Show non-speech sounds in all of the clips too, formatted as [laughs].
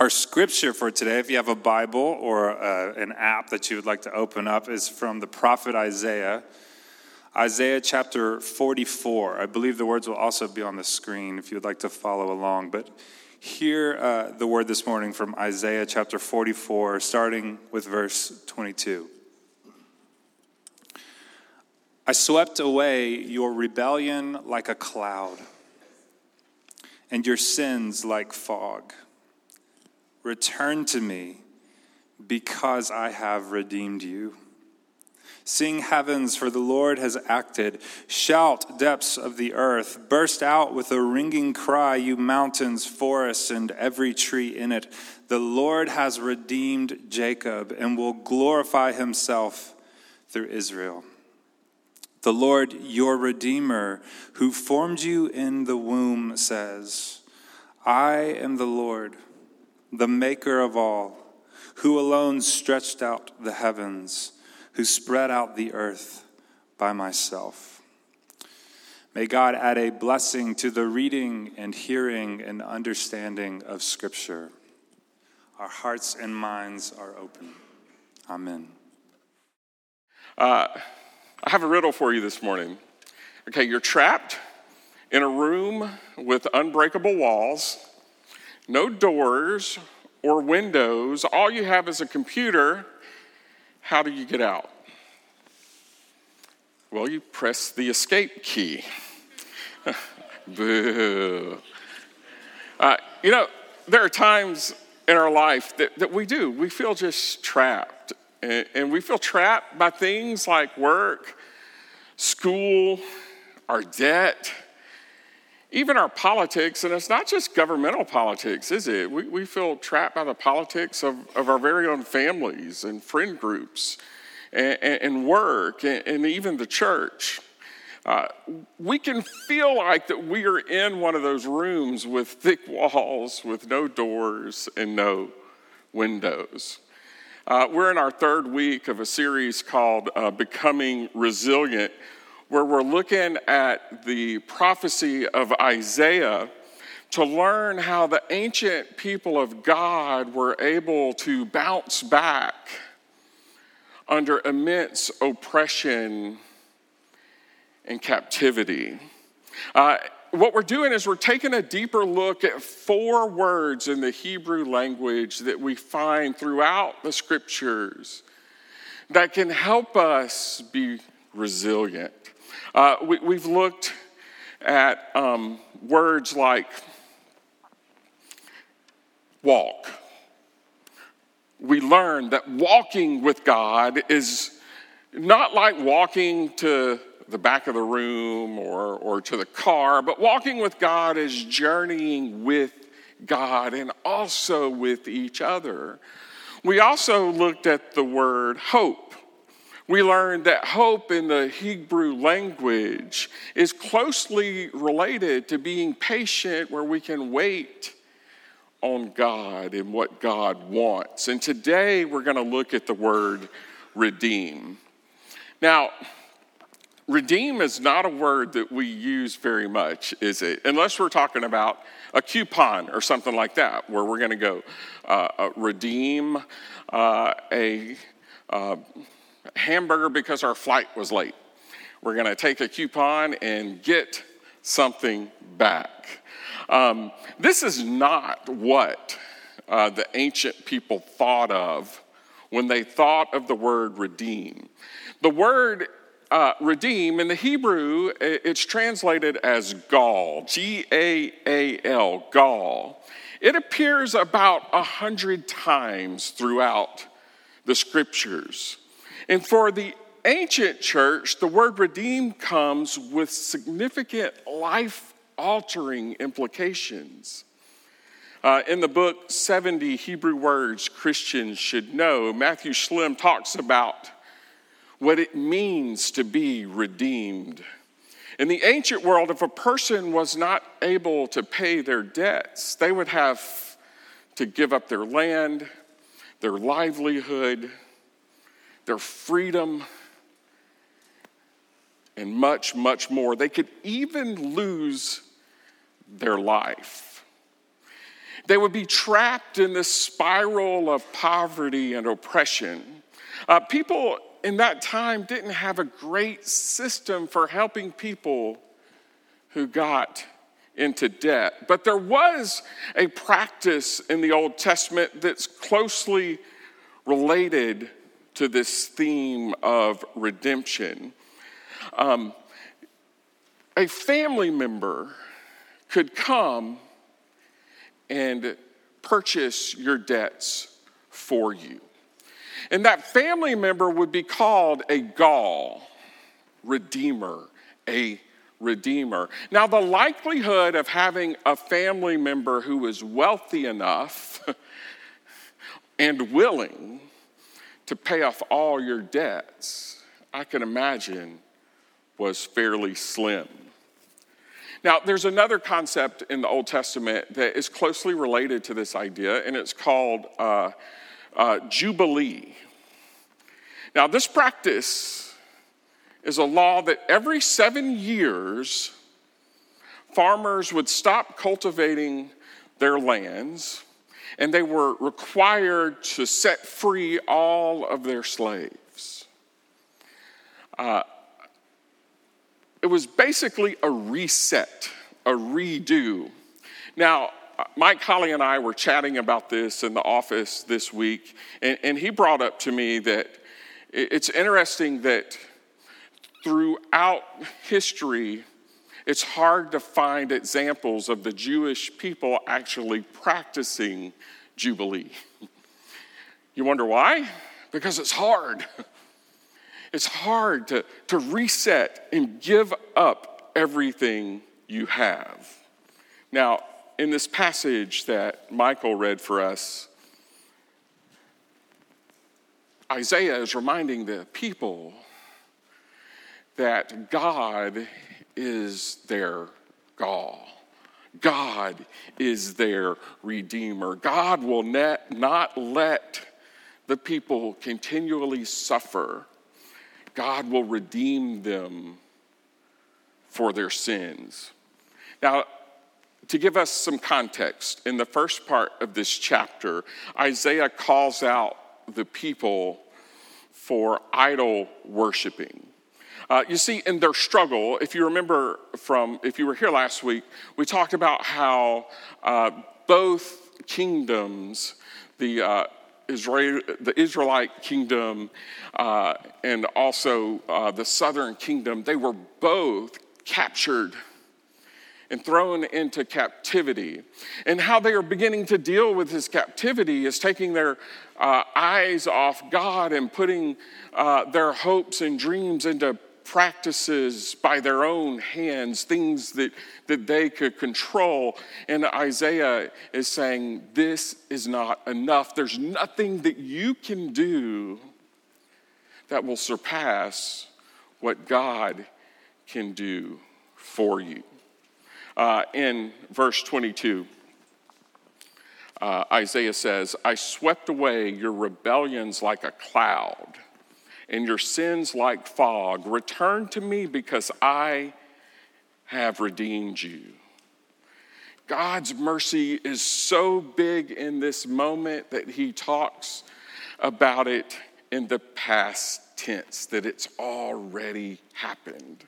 Our scripture for today, if you have a Bible or uh, an app that you would like to open up, is from the prophet Isaiah. Isaiah chapter 44. I believe the words will also be on the screen if you would like to follow along. But hear uh, the word this morning from Isaiah chapter 44, starting with verse 22. I swept away your rebellion like a cloud, and your sins like fog. Return to me, because I have redeemed you. Sing heavens, for the Lord has acted. Shout, depths of the earth. Burst out with a ringing cry, you mountains, forests, and every tree in it. The Lord has redeemed Jacob and will glorify himself through Israel. The Lord, your Redeemer, who formed you in the womb, says, I am the Lord, the maker of all, who alone stretched out the heavens who spread out the earth by myself. May God add a blessing to the reading and hearing and understanding of Scripture. Our hearts and minds are open. Amen. Uh, I have a riddle for you this morning. Okay, you're trapped in a room with unbreakable walls, no doors or windows. All you have is a computer how do you get out? Well, you press the escape key. [laughs] Boo. Uh, you know, there are times in our life that, that we do. We feel just trapped. And, and we feel trapped by things like work, school, our debt, even our politics, and it's not just governmental politics, is it? We, we feel trapped by the politics of, of our very own families and friend groups and, and work and, and, even the church. Uh, we can feel like that we are in one of those rooms with thick [laughs] walls, with no doors and no windows. Uh, we're in our third week of a series called uh, Becoming Resilient where we're looking at the prophecy of Isaiah to learn how the ancient people of God were able to bounce back under immense oppression and captivity. Uh, what we're doing is we're taking a deeper look at four words in the Hebrew language that we find throughout the scriptures that can help us be resilient. Uh, we, have looked at um, words like walk. We learned that walking with God is not like walking to the back of the room or, or to the car, but walking with God is journeying with God and also with each other. We also looked at the word hope we learned that hope in the Hebrew language is closely related to being patient, where we can wait on God and what God wants. And today we're going to look at the word redeem. Now, redeem is not a word that we use very much, is it? Unless we're talking about a coupon or something like that, where we're going to go uh, uh, redeem uh, a uh, hamburger because our flight was late. We're going to take a coupon and get something back. Um, this is not what uh, the ancient people thought of when they thought of the word redeem. The word uh, redeem in the Hebrew, it's translated as gall, G A A L, gall. It appears about a hundred times throughout the scriptures. And for the ancient church, the word redeemed comes with significant life altering implications. Uh, in the book 70 Hebrew Words Christians Should Know, Matthew Schlimm talks about what it means to be redeemed. In the ancient world, if a person was not able to pay their debts, they would have to give up their land, their livelihood, their freedom, and much, much more. They could even lose their life. They would be trapped in this spiral of poverty and oppression. Uh, people in that time didn't have a great system for helping people who got into debt. But there was a practice in the Old Testament that's closely related to this theme of redemption. Um, a family member could come and purchase your debts for you. And that family member would be called a Gal, redeemer, a redeemer. Now, the likelihood of having a family member who is wealthy enough [laughs] and willing to pay off all your debts, I can imagine, was fairly slim. Now, there's another concept in the Old Testament that is closely related to this idea, and it's called uh, uh, Jubilee. Now, this practice is a law that every seven years, farmers would stop cultivating their lands and they were required to set free all of their slaves. Uh, it was basically a reset, a redo. Now, Mike Holly and I were chatting about this in the office this week, and, and he brought up to me that it's interesting that throughout history, it's hard to find examples of the Jewish people actually practicing Jubilee. [laughs] You wonder why? Because it's hard. [laughs] It's hard to, to reset and give up everything you have. Now, in this passage that Michael read for us, Isaiah is reminding the people that God is their Gal. God is their Redeemer. God will not let the people continually suffer. God will redeem them for their sins. Now, to give us some context, in the first part of this chapter, Isaiah calls out the people for idol worshiping. Uh, you see, in their struggle, if you remember from, if you were here last week, we talked about how uh, both kingdoms, the uh, Israel, the Israelite kingdom uh, and also uh, the southern kingdom, they were both captured and thrown into captivity. And how they are beginning to deal with this captivity is taking their uh, eyes off God and putting uh, their hopes and dreams into practices by their own hands, things that, that they could control. And Isaiah is saying, This is not enough. There's nothing that you can do that will surpass what God can do for you. Uh, in verse 22, uh, Isaiah says, I swept away your rebellions like a cloud and your sins like fog. Return to me because I have redeemed you. God's mercy is so big in this moment that he talks about it in the past tense, that it's already happened.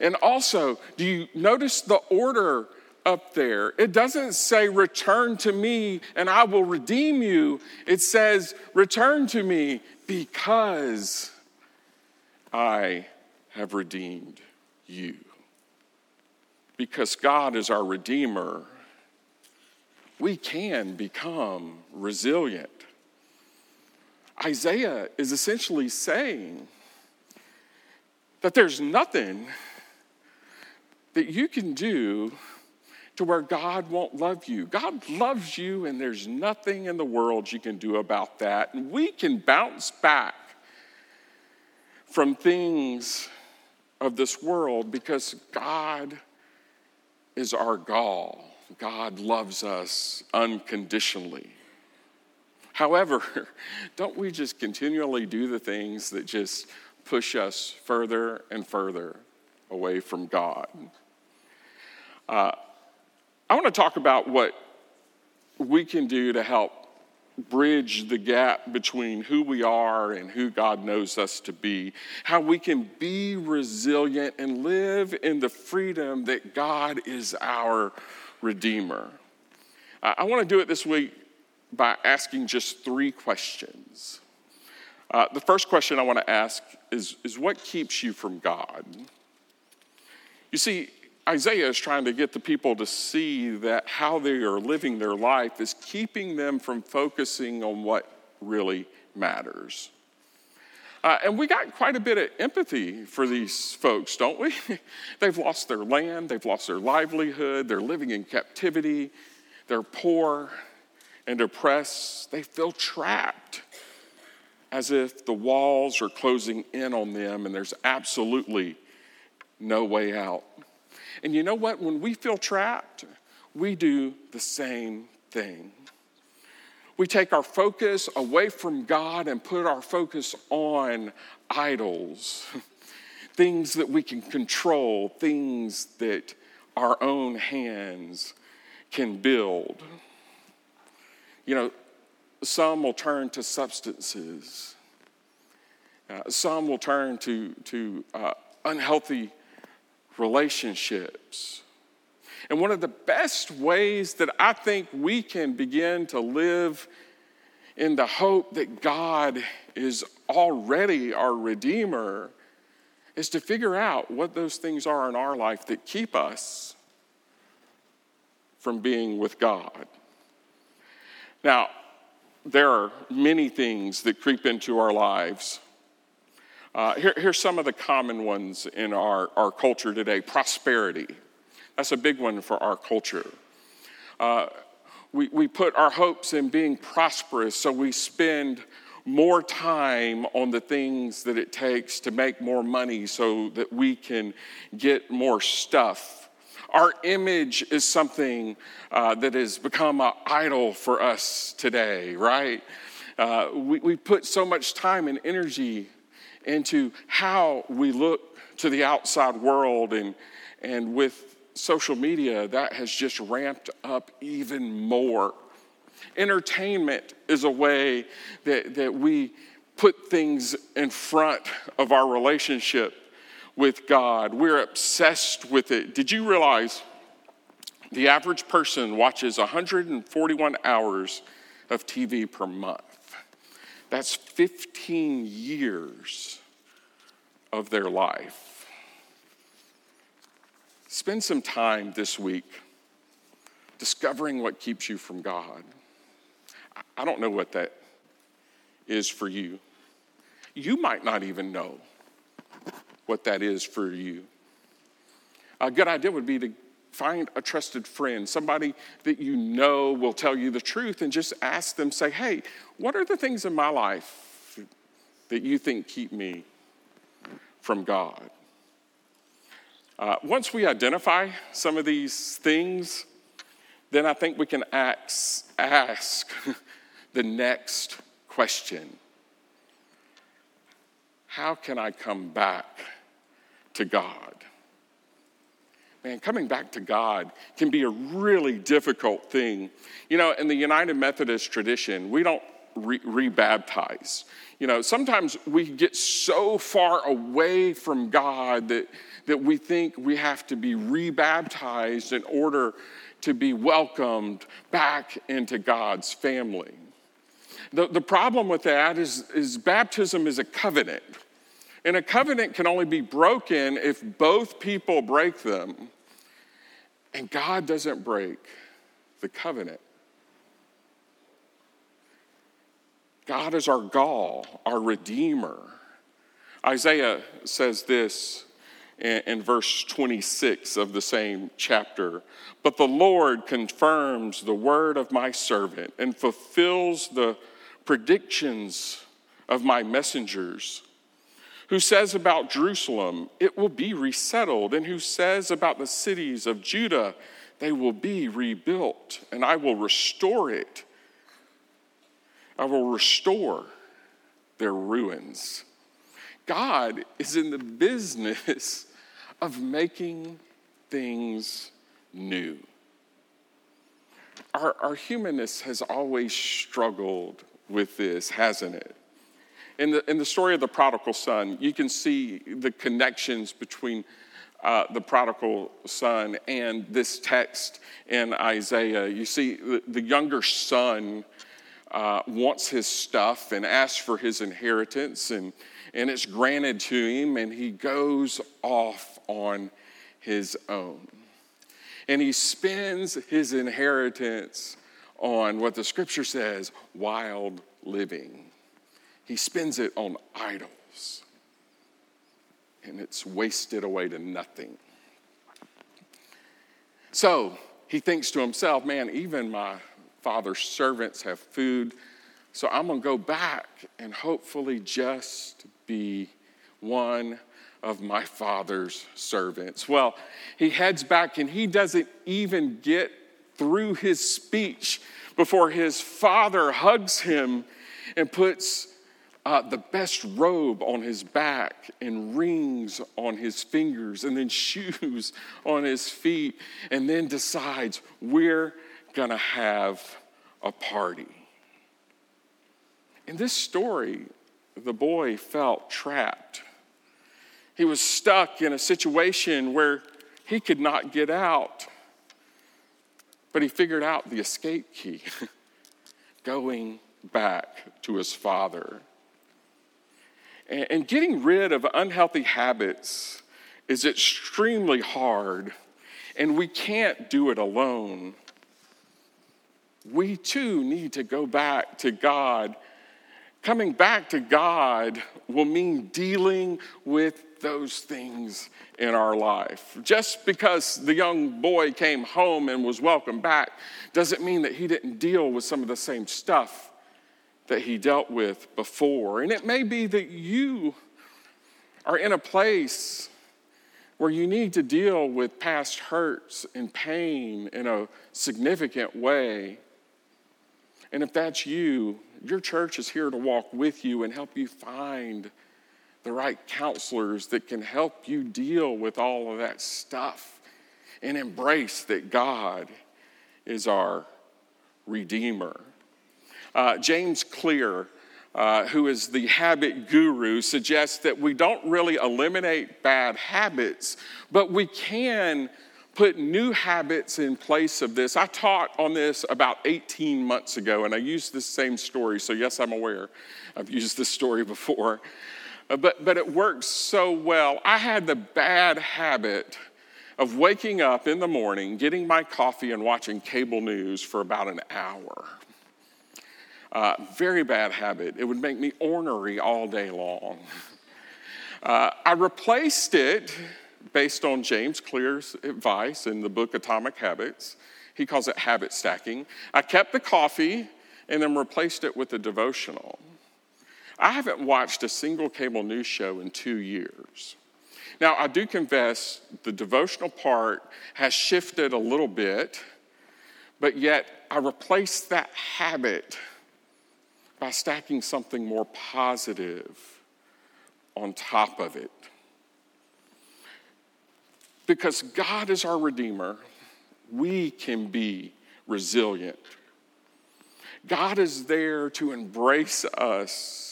And also, do you notice the order up there? It doesn't say, Return to me and I will redeem you. It says, Return to me because I have redeemed you. Because God is our Redeemer, we can become resilient. Isaiah is essentially saying that there's nothing that you can do to where God won't love you. God loves you, and there's nothing in the world you can do about that. And we can bounce back from things of this world because God is our Gal. God loves us unconditionally. However, [laughs] don't we just continually do the things that just push us further and further away from God? Uh, I want to talk about what we can do to help bridge the gap between who we are and who God knows us to be, how we can be resilient and live in the freedom that God is our Redeemer. I want to do it this week by asking just three questions. Uh, the first question I want to ask is, is what keeps you from God? You see, Isaiah is trying to get the people to see that how they are living their life is keeping them from focusing on what really matters. Uh, and we got quite a bit of empathy for these folks, don't we? [laughs] they've lost their land, they've lost their livelihood, they're living in captivity, they're poor and oppressed, they feel trapped as if the walls are closing in on them and there's absolutely no way out. And you know what? When we feel trapped, we do the same thing. We take our focus away from God and put our focus on idols, [laughs] things that we can control, things that our own hands can build. You know, some will turn to substances. Uh, some will turn to, to uh, unhealthy relationships. And one of the best ways that I think we can begin to live in the hope that God is already our Redeemer is to figure out what those things are in our life that keep us from being with God. Now, there are many things that creep into our lives. Uh, here, here's some of the common ones in our, our culture today prosperity. That's a big one for our culture. Uh, we, we put our hopes in being prosperous, so we spend more time on the things that it takes to make more money so that we can get more stuff. Our image is something uh, that has become an idol for us today, right? Uh, we, we put so much time and energy into how we look to the outside world and, and with social media, that has just ramped up even more. Entertainment is a way that, that we put things in front of our relationship with God. We're obsessed with it. Did you realize the average person watches 141 hours of TV per month? That's 15 years of their life. Spend some time this week discovering what keeps you from God. I don't know what that is for you. You might not even know what that is for you. A good idea would be to find a trusted friend, somebody that you know will tell you the truth, and just ask them, say, hey, what are the things in my life that you think keep me from God? Uh, once we identify some of these things, then I think we can ask, ask [laughs] the next question How can I come back to God? Man, coming back to God can be a really difficult thing. You know, in the United Methodist tradition, we don't re- rebaptize. You know, sometimes we get so far away from God that, that we think we have to be rebaptized in order to be welcomed back into God's family. The, the problem with that is, is baptism is a covenant. And a covenant can only be broken if both people break them. And God doesn't break the covenant. God is our gall, our Redeemer. Isaiah says this in, in, verse 26 of the same chapter But the Lord confirms the word of my servant and fulfills the predictions of my messengers who says about Jerusalem, it will be resettled, and who says about the cities of Judah, they will be rebuilt, and I will restore it. I will restore their ruins. God is in the business [laughs] of making things new. our, our humanness has always struggled with this, hasn't it? In the, in the story of the prodigal son, you can see the connections between uh, the prodigal son and this text in Isaiah. You see, the, the younger son uh, wants his stuff and asks for his inheritance, and, and it's granted to him, and he goes off on his own. And he spends his inheritance on what the scripture says wild living. He spends it on idols, and it's wasted away to nothing. So he thinks to himself, man, even my father's servants have food, so I'm gonna go back and hopefully just be one of my father's servants. Well, he heads back and he doesn't even get through his speech before his father hugs him and puts uh, the best robe on his back and rings on his fingers and then [laughs] shoes on his feet and then decides we're gonna have a party. In this story, the boy felt trapped. He was stuck in a situation where he could not get out. But he figured out the escape key [laughs] going back to his father. And getting rid of unhealthy habits is extremely hard, and we can't do it alone. We too need to go back to God. Coming back to God will mean dealing with those things in our life. Just because the young boy came home and was welcomed back doesn't mean that he didn't deal with some of the same stuff that he dealt with before. And it may be that you are in a place where you need to deal with past hurts and pain in a significant way. And if that's you, your church is here to walk with you and help you find the right counselors that can help you deal with all of that stuff and embrace that God is our Redeemer. Uh, James Clear, uh, who is the habit guru, suggests that we don't really eliminate bad habits, but we can put new habits in place of this. I taught on this about 18 months ago, and I used this same story, so yes, I'm aware I've used this story before. Uh, but, but it works so well. I had the bad habit of waking up in the morning, getting my coffee, and watching cable news for about an hour. Uh, very bad habit. It would make me ornery all day long. Uh, I replaced it based on James Clear's advice in the book Atomic Habits. He calls it habit stacking. I kept the coffee and then replaced it with a devotional. I haven't watched a single cable news show in two years. Now, I do confess the devotional part has shifted a little bit, but yet I replaced that habit by stacking something more positive on top of it. Because God is our Redeemer, we can be resilient. God is there to embrace us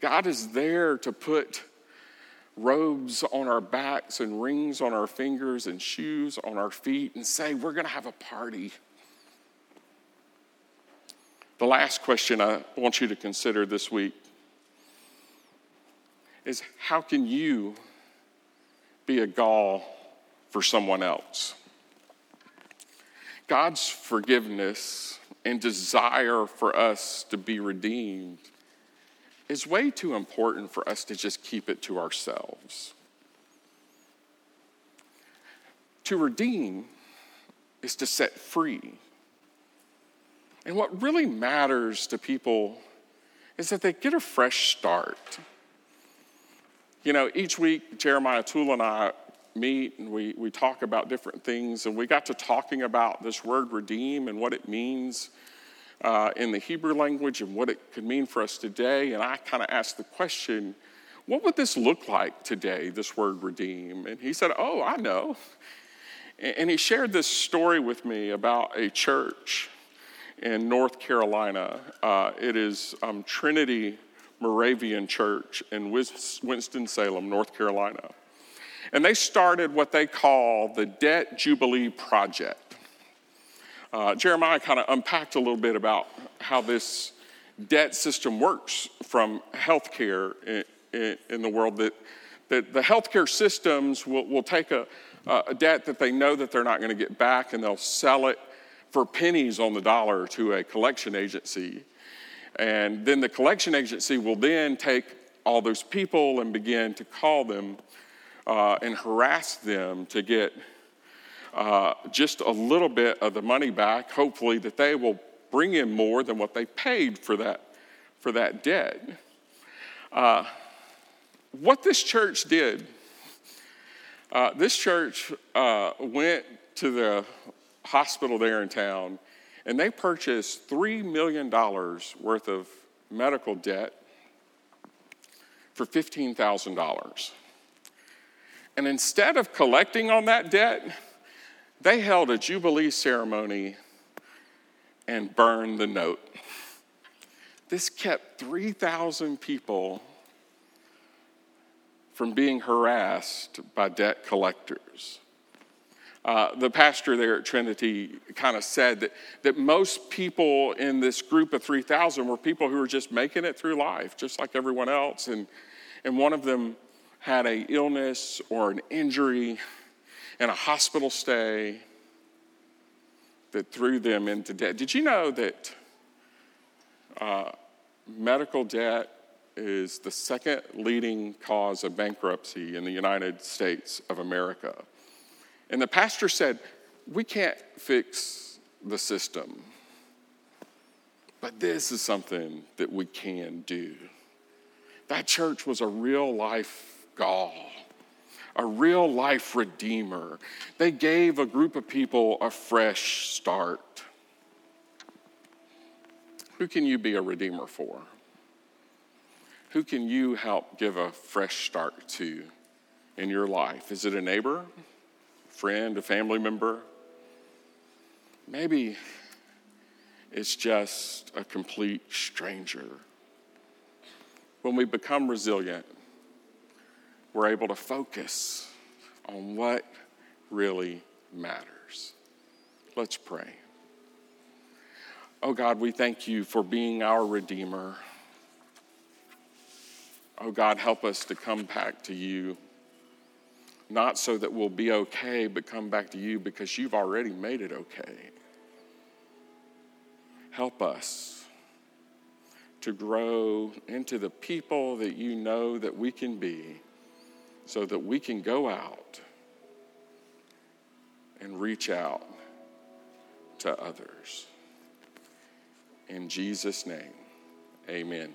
God is there to put robes on our backs and rings on our fingers and shoes on our feet and say, We're going to have a party. The last question I want you to consider this week is how can you be a gall for someone else? God's forgiveness and desire for us to be redeemed is way too important for us to just keep it to ourselves. To redeem is to set free. And what really matters to people is that they get a fresh start. You know, each week, Jeremiah Toole and I meet and we, we talk about different things, and we got to talking about this word redeem and what it means uh, in the Hebrew language and what it could mean for us today. And I kind of asked the question, what would this look like today, this word redeem? And he said, Oh, I know. And he shared this story with me about a church in North Carolina. Uh, it is um, Trinity Moravian Church in Winston-Salem, North Carolina. And they started what they call the Debt Jubilee Project. Uh, Jeremiah kind of unpacked a little bit about how this debt system works from healthcare in, in, in the world. That, that the healthcare systems will, will take a, a debt that they know that they're not going to get back and they'll sell it for pennies on the dollar to a collection agency. And then the collection agency will then take all those people and begin to call them uh, and harass them to get uh, just a little bit of the money back, hopefully, that they will bring in more than what they paid for that, for that debt. Uh, what this church did, uh, this church uh, went to the hospital there in town and they purchased $3 million worth of medical debt for $15,000. And instead of collecting on that debt, they held a Jubilee ceremony and burned the note. This kept 3,000 people from being harassed by debt collectors. Uh, the pastor there at Trinity kind of said that, that most people in this group of 3,000 were people who were just making it through life, just like everyone else. And, and one of them had a illness or an injury and a hospital stay that threw them into debt. Did you know that uh, medical debt is the second leading cause of bankruptcy in the United States of America? And the pastor said, We can't fix the system, but this is something that we can do. That church was a real life gall, a real life redeemer. They gave a group of people a fresh start. Who can you be a redeemer for? Who can you help give a fresh start to in your life? Is it a neighbor? Friend, a family member. Maybe it's just a complete stranger. When we become resilient, we're able to focus on what really matters. Let's pray. Oh God, we thank you for being our Redeemer. Oh God, help us to come back to you not so that we'll be okay, but come back to you because you've already made it okay. Help us to grow into the people that you know that we can be so that we can go out and reach out to others. In Jesus' name, amen.